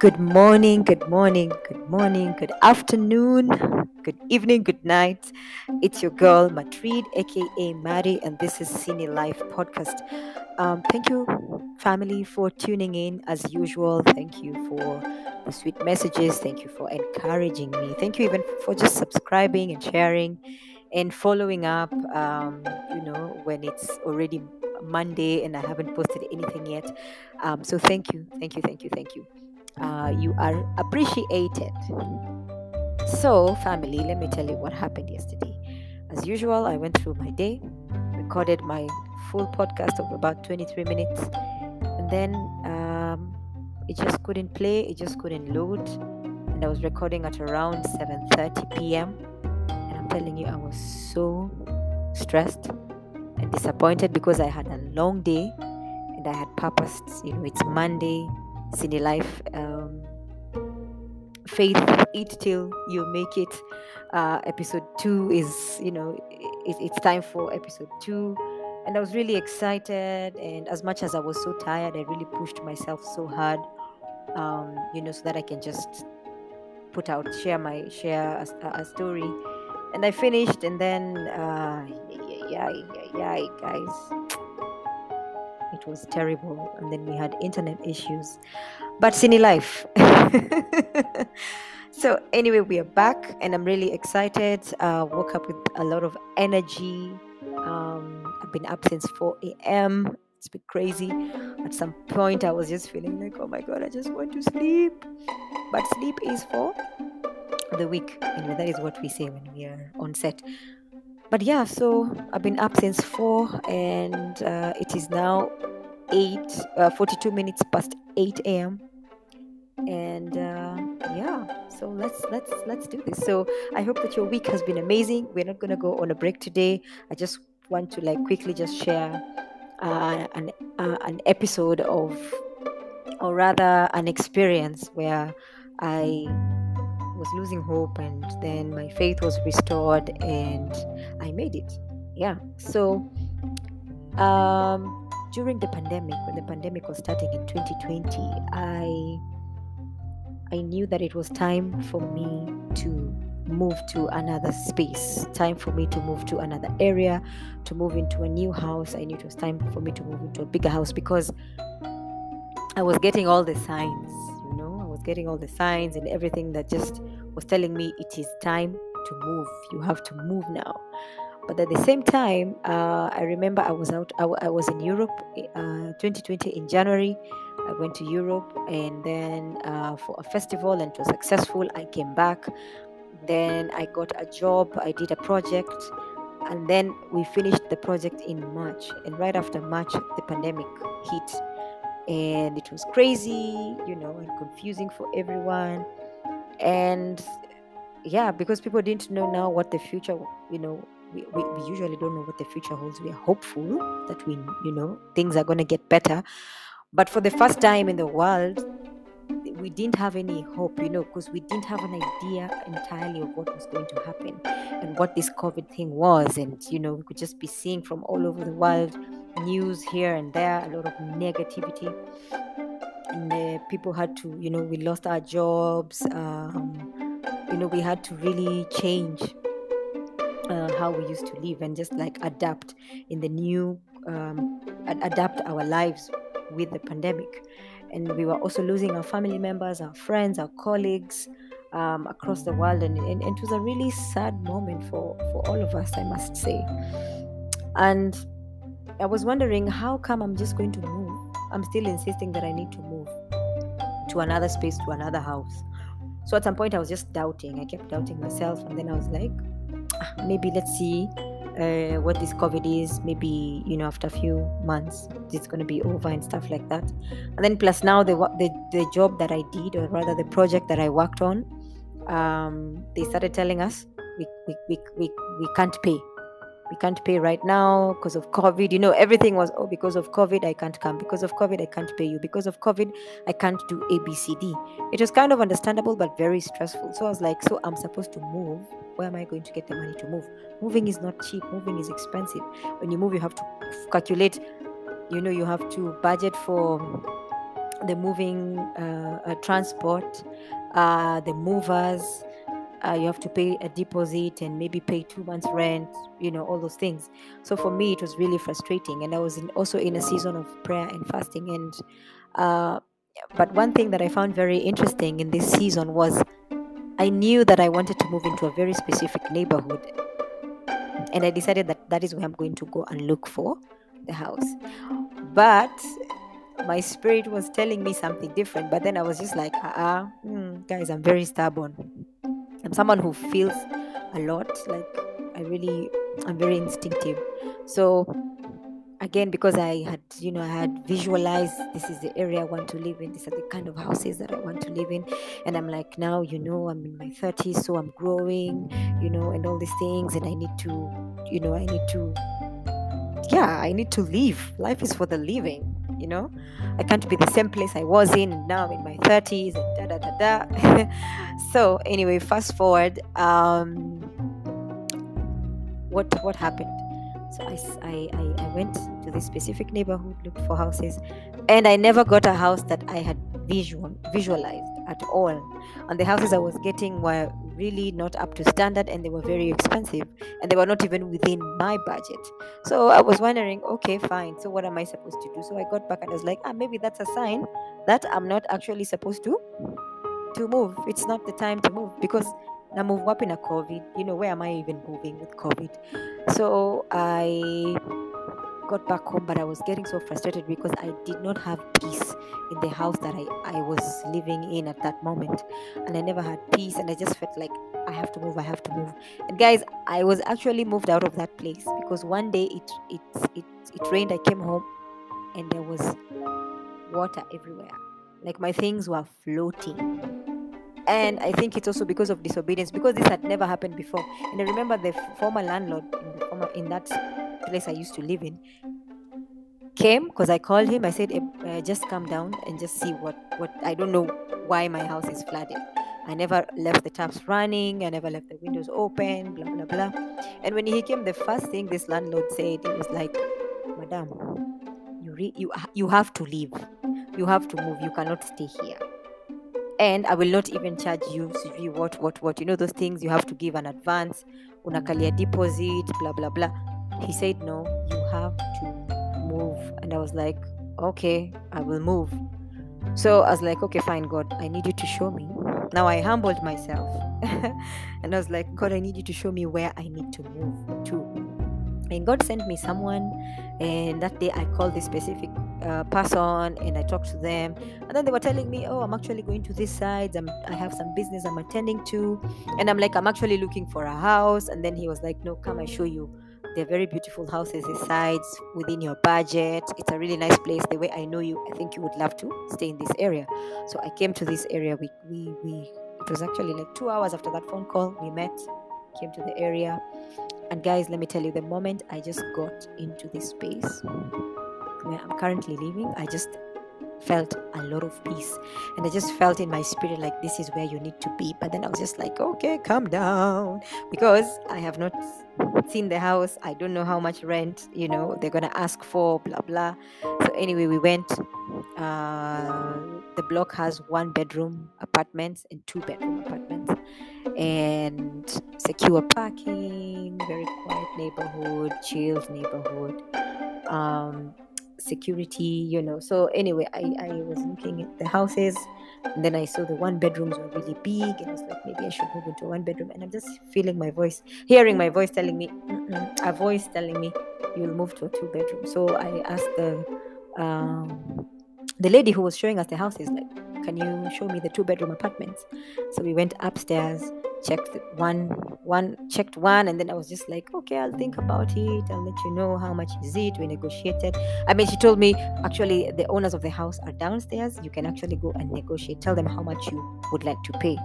Good morning, good morning, good morning, good afternoon, good evening, good night. It's your girl Matrid, aka Mari, and this is SiNiLiFe Podcast. Um, thank you, family, for tuning in as usual. Thank you for the sweet messages. Thank you for encouraging me. Thank you even for just subscribing and sharing and following up. Um, you know, when it's already Monday and I haven't posted anything yet. Um, so thank you, thank you, thank you, thank you uh, you are appreciated. So, family, let me tell you what happened yesterday. As usual, I went through my day, recorded my full podcast of about 23 minutes, and then um, it just couldn't play, it just couldn't load, and I was recording at around 7:30 p.m. And I'm telling you, I was so stressed and disappointed because I had a long day and I had purposed, you know, it's Monday, SiNiLiFe. Um, faith, eat till you make it. Uh, episode two is, you know, it, it's time for episode two. And I was really excited. And as much as I was so tired, I really pushed myself so hard, um, you know, so that I can just put out, share my, share a, a story. And I finished, and then, uh, yeah, yeah, yeah, guys it was terrible and then we had internet issues. But SiNiLiFe. So anyway we are back and i'm really excited. Uh, woke up with a lot of energy. Um, i've been up since 4 a.m it's been crazy. At some point i was just feeling like oh my god i just want to sleep. But sleep is for the weak anyway that is what we say when we are on set but yeah so i've been up since 4 and uh, it is now 8 uh, 42 minutes past 8 a.m and uh, yeah so let's let's let's do this. So i hope that your week has been amazing. We're not going to go on a break today. I just want to like quickly just share uh, an uh, an episode of or rather an experience where i was losing hope and then my faith was restored and i made it. Yeah so um during the pandemic when the pandemic was starting in 2020 i i knew that it was time for me to move to another space time for me to move to another area to move into a new house. I knew it was time for me to move into a bigger house because i was getting all the signs was getting all the signs and everything that just was telling me it is time to move. You have to move now. But at the same time, uh, I remember I was out. I, I was in Europe, uh, 2020 in January. I went to Europe, and then uh, for a festival, and it was successful. I came back. Then I got a job. I did a project, and then we finished the project in March. And right after March, the pandemic hit, and it was crazy, you know, and confusing for everyone. And yeah because people didn't know now what the future you know we, we, we usually don't know what the future holds. We are hopeful that we you know things are going to get better. But for the first time in the world we didn't have any hope you know because we didn't have an idea entirely of what was going to happen and what this covid thing was. And you know we could just be seeing from all over the world news here and there a lot of negativity. And uh, people had to you know we lost our jobs um, you know we had to really change uh, how we used to live and just like adapt in the new um, adapt our lives with the pandemic. And we were also losing our family members our friends our colleagues um, across the world. And, and, and, it was a really sad moment for for all of us i must say. And i was wondering how come i'm just going to move i'm still insisting that i need to move to another space to another house so at some point, I was just doubting. I kept doubting myself. And then I was like, ah, maybe let's see uh, what this COVID is. Maybe, you know, after a few months, it's going to be over and stuff like that. And then plus now, the, the, the job that I did, or rather the project that I worked on, um, they started telling us we, we, we, we, we can't pay we can't pay right now because of covid. You know everything was oh because of covid i can't come. Because of covid i can't pay you. Because of covid i can't do abcd it was kind of understandable but very stressful. So i was like so i'm supposed to move? Where am i going to get the money to move? Moving is not cheap. Moving is expensive. When you move you have to calculate you know you have to budget for the moving uh, uh, transport, uh, the movers. Uh, you have to pay a deposit and maybe pay two months rent you know all those things. So for me it was really frustrating. And i was in, also in a season of prayer and fasting. And uh, but one thing that i found very interesting in this season was i knew that i wanted to move into a very specific neighborhood. And i decided that that is where i'm going to go and look for the house. But my spirit was telling me something different. But then i was just like ah uh mm, guys i'm very stubborn i'm someone who feels a lot like i really i'm very instinctive. So again because i had you know i had visualized this is the area i want to live in these are the kind of houses that i want to live in and i'm like now you know i'm in my 30s so i'm growing you know and all these things and i need to you know i need to yeah i need to live. Life is for the living you know? I can't be the same place i was in now i'm in my 30s and da da da da. So anyway fast forward um what what happened? So I, I, I went to this specific neighborhood looked for houses and i never got a house that i had visual visualized at all. And the houses i was getting were really not up to standard and they were very expensive and they were not even within my budget. So i was wondering okay fine so what am i supposed to do? So i got back and i was like ah maybe that's a sign that i'm not actually supposed to to move. It's not the time to move because na move wapi a covid you know where am i even moving with covid? So i got back home but i was getting so frustrated because i did not have peace in the house that i, I was living in at that moment. And i never had peace and i just felt like i have to move i have to move. And guys i was actually moved out of that place because one day it it it, it rained i came home and there was water everywhere. Like my things were floating. And I think it's also because of disobedience because this had never happened before. And I remember the former landlord in the former in that place I used to live in came because I called him. I said, uh, "Just come down and just see what what I don't know why my house is flooded." I never left the taps running. I never left the windows open. Blah blah blah. And when he came, the first thing this landlord said, it was like, "Madam, you re- you you have to leave. You have to move. You cannot stay here." and I will not even charge you CV what what what you know those things you have to give an advance unakalia deposit blah blah blah he said no you have to move and I was like okay I will move so I was like okay fine God I need you to show me now I humbled myself and I was like God I need you to show me where I need to move to and God sent me someone and that day I called this specific uh, person and I talked to them. And then they were telling me, oh, I'm actually going to this side. I'm, I have some business I'm attending to. And I'm like, I'm actually looking for a house. And then he was like, no, come, I show you. They're very beautiful houses, these sides within your budget. It's a really nice place. The way I know you, I think you would love to stay in this area. So I came to this area. We, we, we, it was actually like two hours after that phone call. We met, came to the area. And guys, let me tell you, the moment I just got into this space, where I'm currently living, I just felt a lot of peace. And I just felt in my spirit like this is where you need to be. But then I was just like, okay, calm down. Because I have not seen the house. I don't know how much rent, you know, they're going to ask for, blah, blah. So anyway, we went. Uh, the block has one bedroom apartments and two bedroom apartments and secure parking very quiet neighborhood chilled neighborhood um, security you know. So anyway I, I was looking at the houses and then i saw the one bedrooms were really big and i was like maybe i should move into one bedroom and i'm just feeling my voice hearing my voice telling me a voice telling me you'll move to a two bedroom. So i asked the um, the lady who was showing us the houses like mm. can you show me the two bedroom apartments? So we went upstairs checked one one checked one and then i was just like okay i'll think about it. I'll let you know how much is it. We negotiated. I mean she told me actually the owners of the house are downstairs. You can actually go and negotiate. Tell them how much you would like to pay.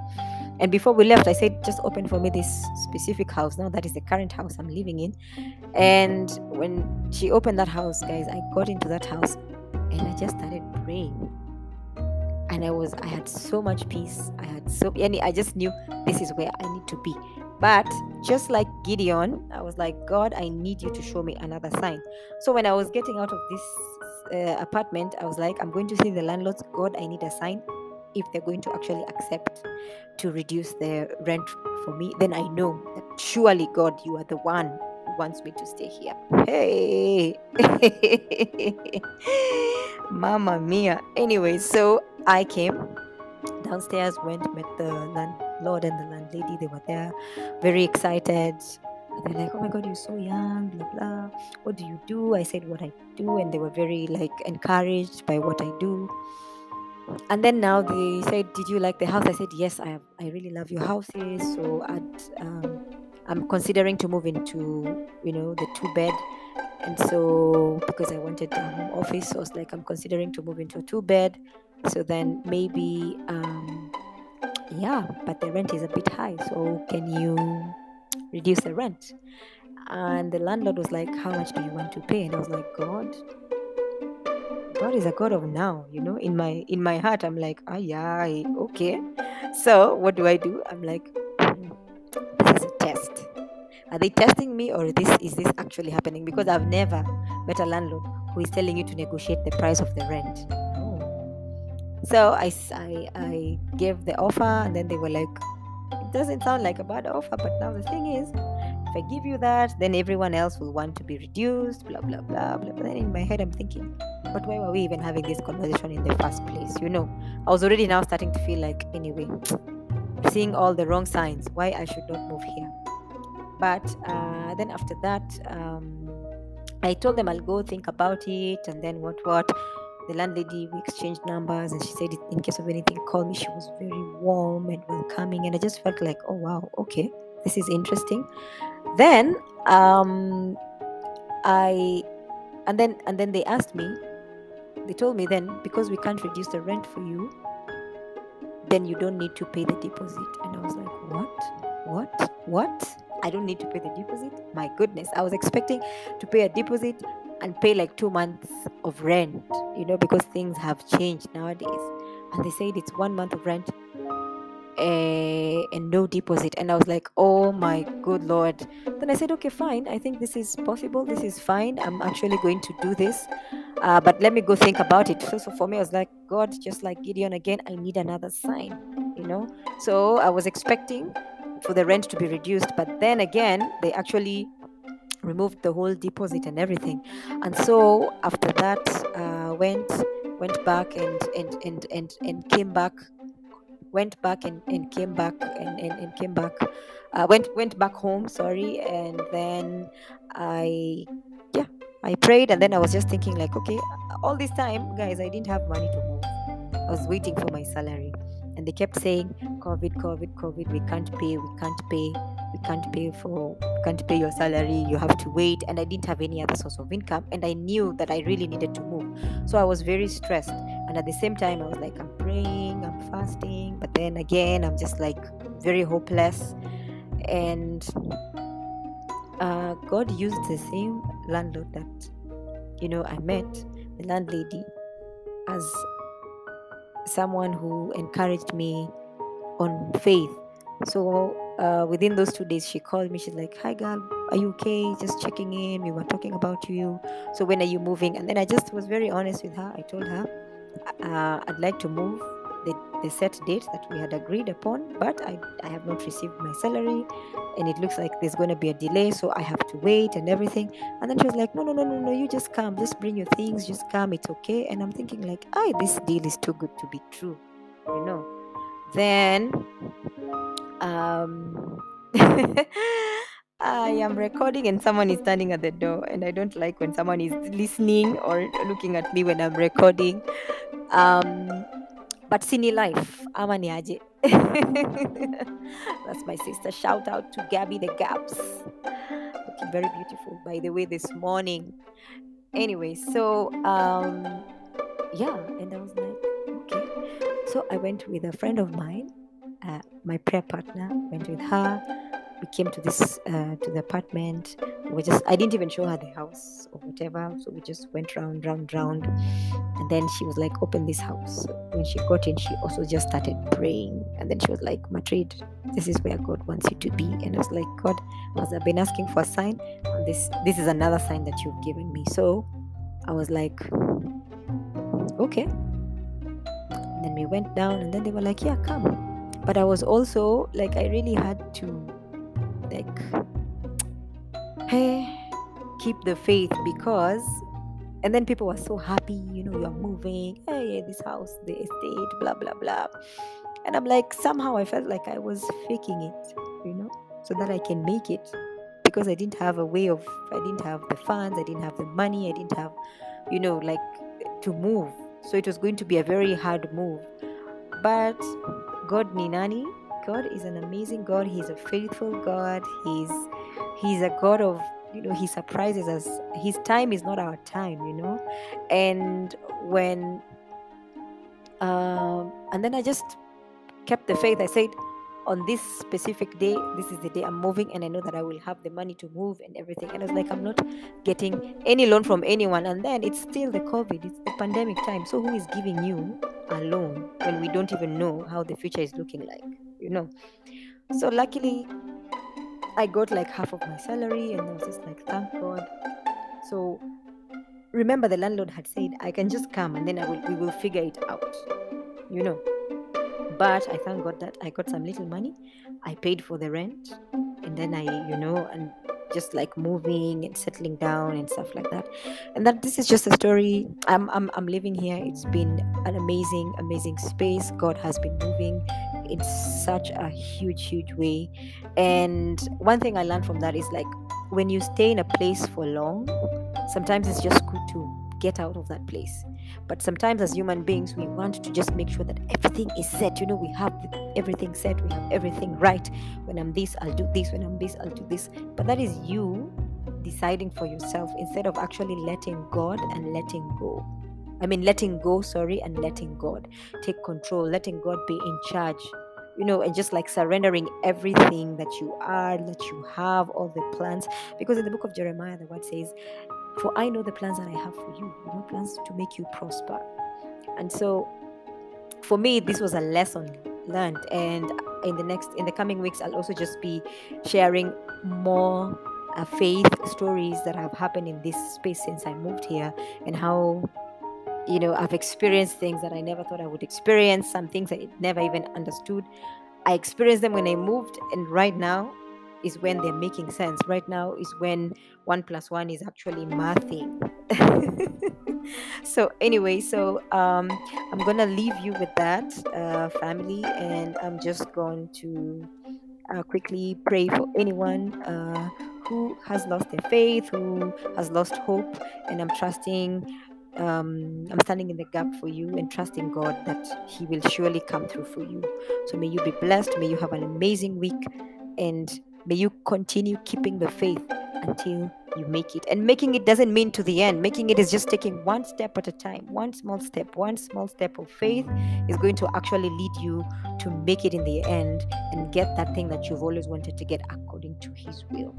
And before we left i said just open for me this specific house now. That is the current house i'm living in. And when she opened that house guys i got into that house and i just started praying and I was I had so much peace. I had so any I just knew this is where I need to be. But just like Gideon, I was like, God, I need you to show me another sign. So when I was getting out of this uh, apartment, I was like, I'm going to see the landlords. God, I need a sign if they're going to actually accept to reduce their rent for me. Then I know that surely, God, you are the one wants me to stay here. Hey, Mama Mia. Anyway, so I came downstairs, went, met the landlord and the landlady. They were there, very excited. They're like, oh my God, you're so young, blah, blah. What do you do? I said what I do, and they were very like encouraged by what I do. And then now they said, did you like the house? I said, yes, I, I really love your houses. So I'd, um, I'm considering to move into, you know, the two bed. And so because I wanted a home office, so I was like, I'm considering to move into a two bed. So then maybe, um, yeah, but the rent is a bit high. So can you reduce the rent? And the landlord was like, How much do you want to pay? And I was like, God, God is a God of now, you know. In my in my heart, I'm like, ah yeah, okay. So what do I do? I'm like, Are they testing me or this is this actually happening? Because I've never met a landlord who is telling you to negotiate the price of the rent. Oh. So I, I, I gave the offer, and then they were like, it doesn't sound like a bad offer, but now the thing is, if I give you that, then everyone else will want to be reduced, blah, blah, blah, blah. But then in my head, I'm thinking, but why were we even having this conversation in the first place? You know, I was already now starting to feel like, anyway, seeing all the wrong signs, why I should not move here. But uh, then after that, um, I told them I'll go think about it. And then what, what? The landlady we exchanged numbers and she said in case of anything call me. She was very warm and welcoming. And i just felt like oh wow okay this is interesting. Then um i and then and then they asked me they told me then because we can't reduce the rent for you then you don't need to pay the deposit. And i was like what? What? What i don't need to pay the deposit my goodness i was expecting to pay a deposit and pay like two months of rent, you know, because things have changed nowadays. And they said it's one month of rent uh, and no deposit. And I was like, oh my good lord. Then I said, okay, fine. I think this is possible. This is fine. I'm actually going to do this. Uh, but let me go think about it. So, so for me, I was like, God, just like Gideon again, I need another sign, you know. So I was expecting for the rent to be reduced, but then again, they actually removed the whole deposit and everything. And so after that uh, went went back and and and and, and came back went back and, and came back and, and, and came back uh, went went back home sorry and then i yeah i prayed and then i was just thinking like okay all this time guys i didn't have money to move. I was waiting for my salary. And they kept saying covid covid covid we can't pay we can't pay we can't pay for can't pay your salary you have to wait. And i didn't have any other source of income and i knew that i really needed to move. So i was very stressed. And at the same time i was like i'm praying i'm fasting. But then again i'm just like very hopeless. And uh, god used the same landlord that you know i met the landlady as someone who encouraged me on faith. So uh, within those two days, she called me. She's like, "Hi, girl, are you okay? Just checking in. We were talking about you. So when are you moving?" And then I just was very honest with her. I told her uh, I'd like to move the, the set date that we had agreed upon, but I, I have not received my salary and it looks like there's going to be a delay, so I have to wait and everything. And then she was like, No, no, no, no, no, you just come, just bring your things, just come, it's okay. And I'm thinking, like, ah, this deal is too good to be true, you know. Then, um, I am recording and someone is standing at the door, and I don't like when someone is listening or looking at me when I'm recording. Um, but SiNiLiFe ama ni aje. That's my sister. Shout out to gabby the gaps. Looking very beautiful by the way this morning. Anyway so um yeah and i was so i went with a friend of mine uh, my prayer partner went with her. We came to this uh, to the apartment. We just i didn't even show her the house or whatever so we just went round round round. And then she was like open this house. When she got in she also just started praying. And then she was like "Matrid, this is where god wants you to be. And i was like god as i've been asking for a sign this this is another sign that you've given me. So I was like, okay. Then we went down, and then they were like, yeah, come. But I was also like, I really had to, like, hey, keep the faith because and then people were so happy you know you're moving hey this house the estate blah blah blah and i'm like somehow i felt like i was faking it you know so that i can make it because i didn't have a way of i didn't have the funds i didn't have the money i didn't have you know like to move so it was going to be a very hard move. But god ninani god is an amazing god. He's a faithful god. He's he's a god of you know he surprises us. His time is not our time you know. And when um and then i just kept the faith. I said on this specific day this is the day i'm moving and i know that i will have the money to move and everything and i was like i'm not getting any loan from anyone and then it's still the covid it's the pandemic time so who is giving you a loan when we don't even know how the future is looking like you know so luckily I got like half of my salary and I was just like, thank God. So remember the landlord had said I can just come and then I will we will figure it out. You know. But I thank God that I got some little money. I paid for the rent and then I, you know, and just like moving and settling down and stuff like that. And that this is just a story. I'm I'm I'm living here. It's been an amazing, amazing space. God has been moving in such a huge, huge way. And one thing I learned from that is like when you stay in a place for long, sometimes it's just good to get out of that place. But sometimes, as human beings, we want to just make sure that everything is set. You know, we have everything set, we have everything right. When I'm this, I'll do this. When I'm this, I'll do this. But that is you deciding for yourself instead of actually letting God and letting go. I mean, letting go, sorry, and letting God take control, letting God be in charge, you know, and just like surrendering everything that you are, that you have, all the plans. Because in the book of Jeremiah, the word says, For I know the plans that I have for you, you know, plans to make you prosper. And so for me, this was a lesson learned. And in the next, in the coming weeks, I'll also just be sharing more uh, faith stories that have happened in this space since I moved here and how you know i've experienced things that i never thought i would experience some things i never even understood i experienced them when i moved and right now is when they're making sense right now is when one plus one is actually mathing so anyway so um, i'm gonna leave you with that uh, family and i'm just going to uh, quickly pray for anyone uh, who has lost their faith who has lost hope and i'm trusting um, I'm standing in the gap for you and trusting God that He will surely come through for you. So may you be blessed. May you have an amazing week and may you continue keeping the faith until you make it. And making it doesn't mean to the end. Making it is just taking one step at a time, one small step, one small step of faith is going to actually lead you to make it in the end and get that thing that you've always wanted to get according to His will.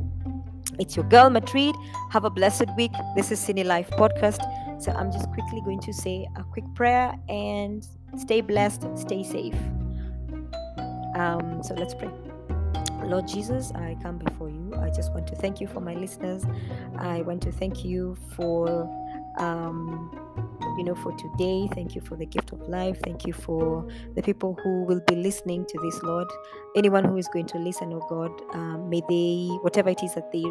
It's your girl Matrid. Have a blessed week. This is SiNiLiFe Podcast. So I'm just quickly going to say a quick prayer and stay blessed, stay safe. Um, so let's pray. Lord Jesus, I come before you. I just want to thank you for my listeners. I want to thank you for, um, you know, for today. Thank you for the gift of life. Thank you for the people who will be listening to this, Lord. Anyone who is going to listen, oh God, um, may they, whatever it is that they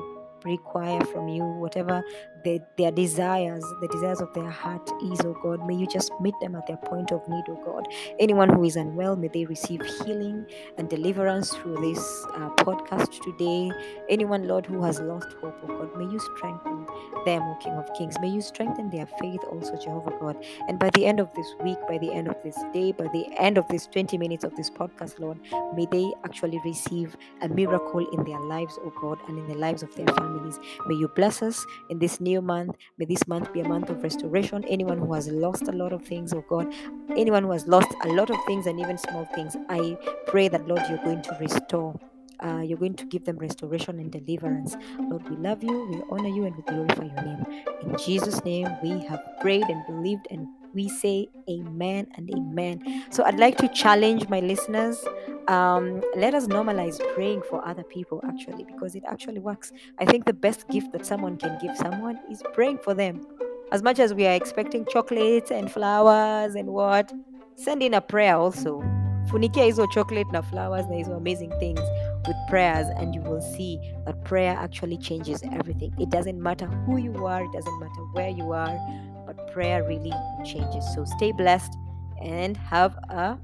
require from you, whatever they, their desires, the desires of their heart is, oh God. May you just meet them at their point of need, oh God. Anyone who is unwell, may they receive healing and deliverance through this uh, podcast today. Anyone, Lord, who has lost hope, oh God, may you strengthen them, O King of Kings. May you strengthen their faith also, Jehovah God. And by the end of this week, by the end of this day, by the end of this 20 minutes of this podcast, Lord, may they actually receive a miracle in their lives, oh God, and in the lives of their families. May you bless us in this new month. May this month be a month of restoration. Anyone who has lost a lot of things, oh God, anyone who has lost a lot of things and even small things, I pray that, Lord, you're going to restore uh, you're going to give them restoration and deliverance. Lord, we love you, we honor you, and we glorify your name. In Jesus' name, we have prayed and believed, and we say amen and amen. So I'd like to challenge my listeners. Um, let us normalize praying for other people, actually, because it actually works. I think the best gift that someone can give someone is praying for them as much as we are expecting chocolates and flowers and what, send in a prayer also. Funikia hizo chocolate na flowers na hizo amazing things with prayers and you will see that prayer actually changes everything. It doesn't matter who you are, it doesn't matter where you are, but prayer really changes. So stay blessed and have a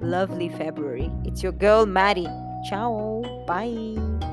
lovely February. It's your girl Maddie. Ciao. Bye.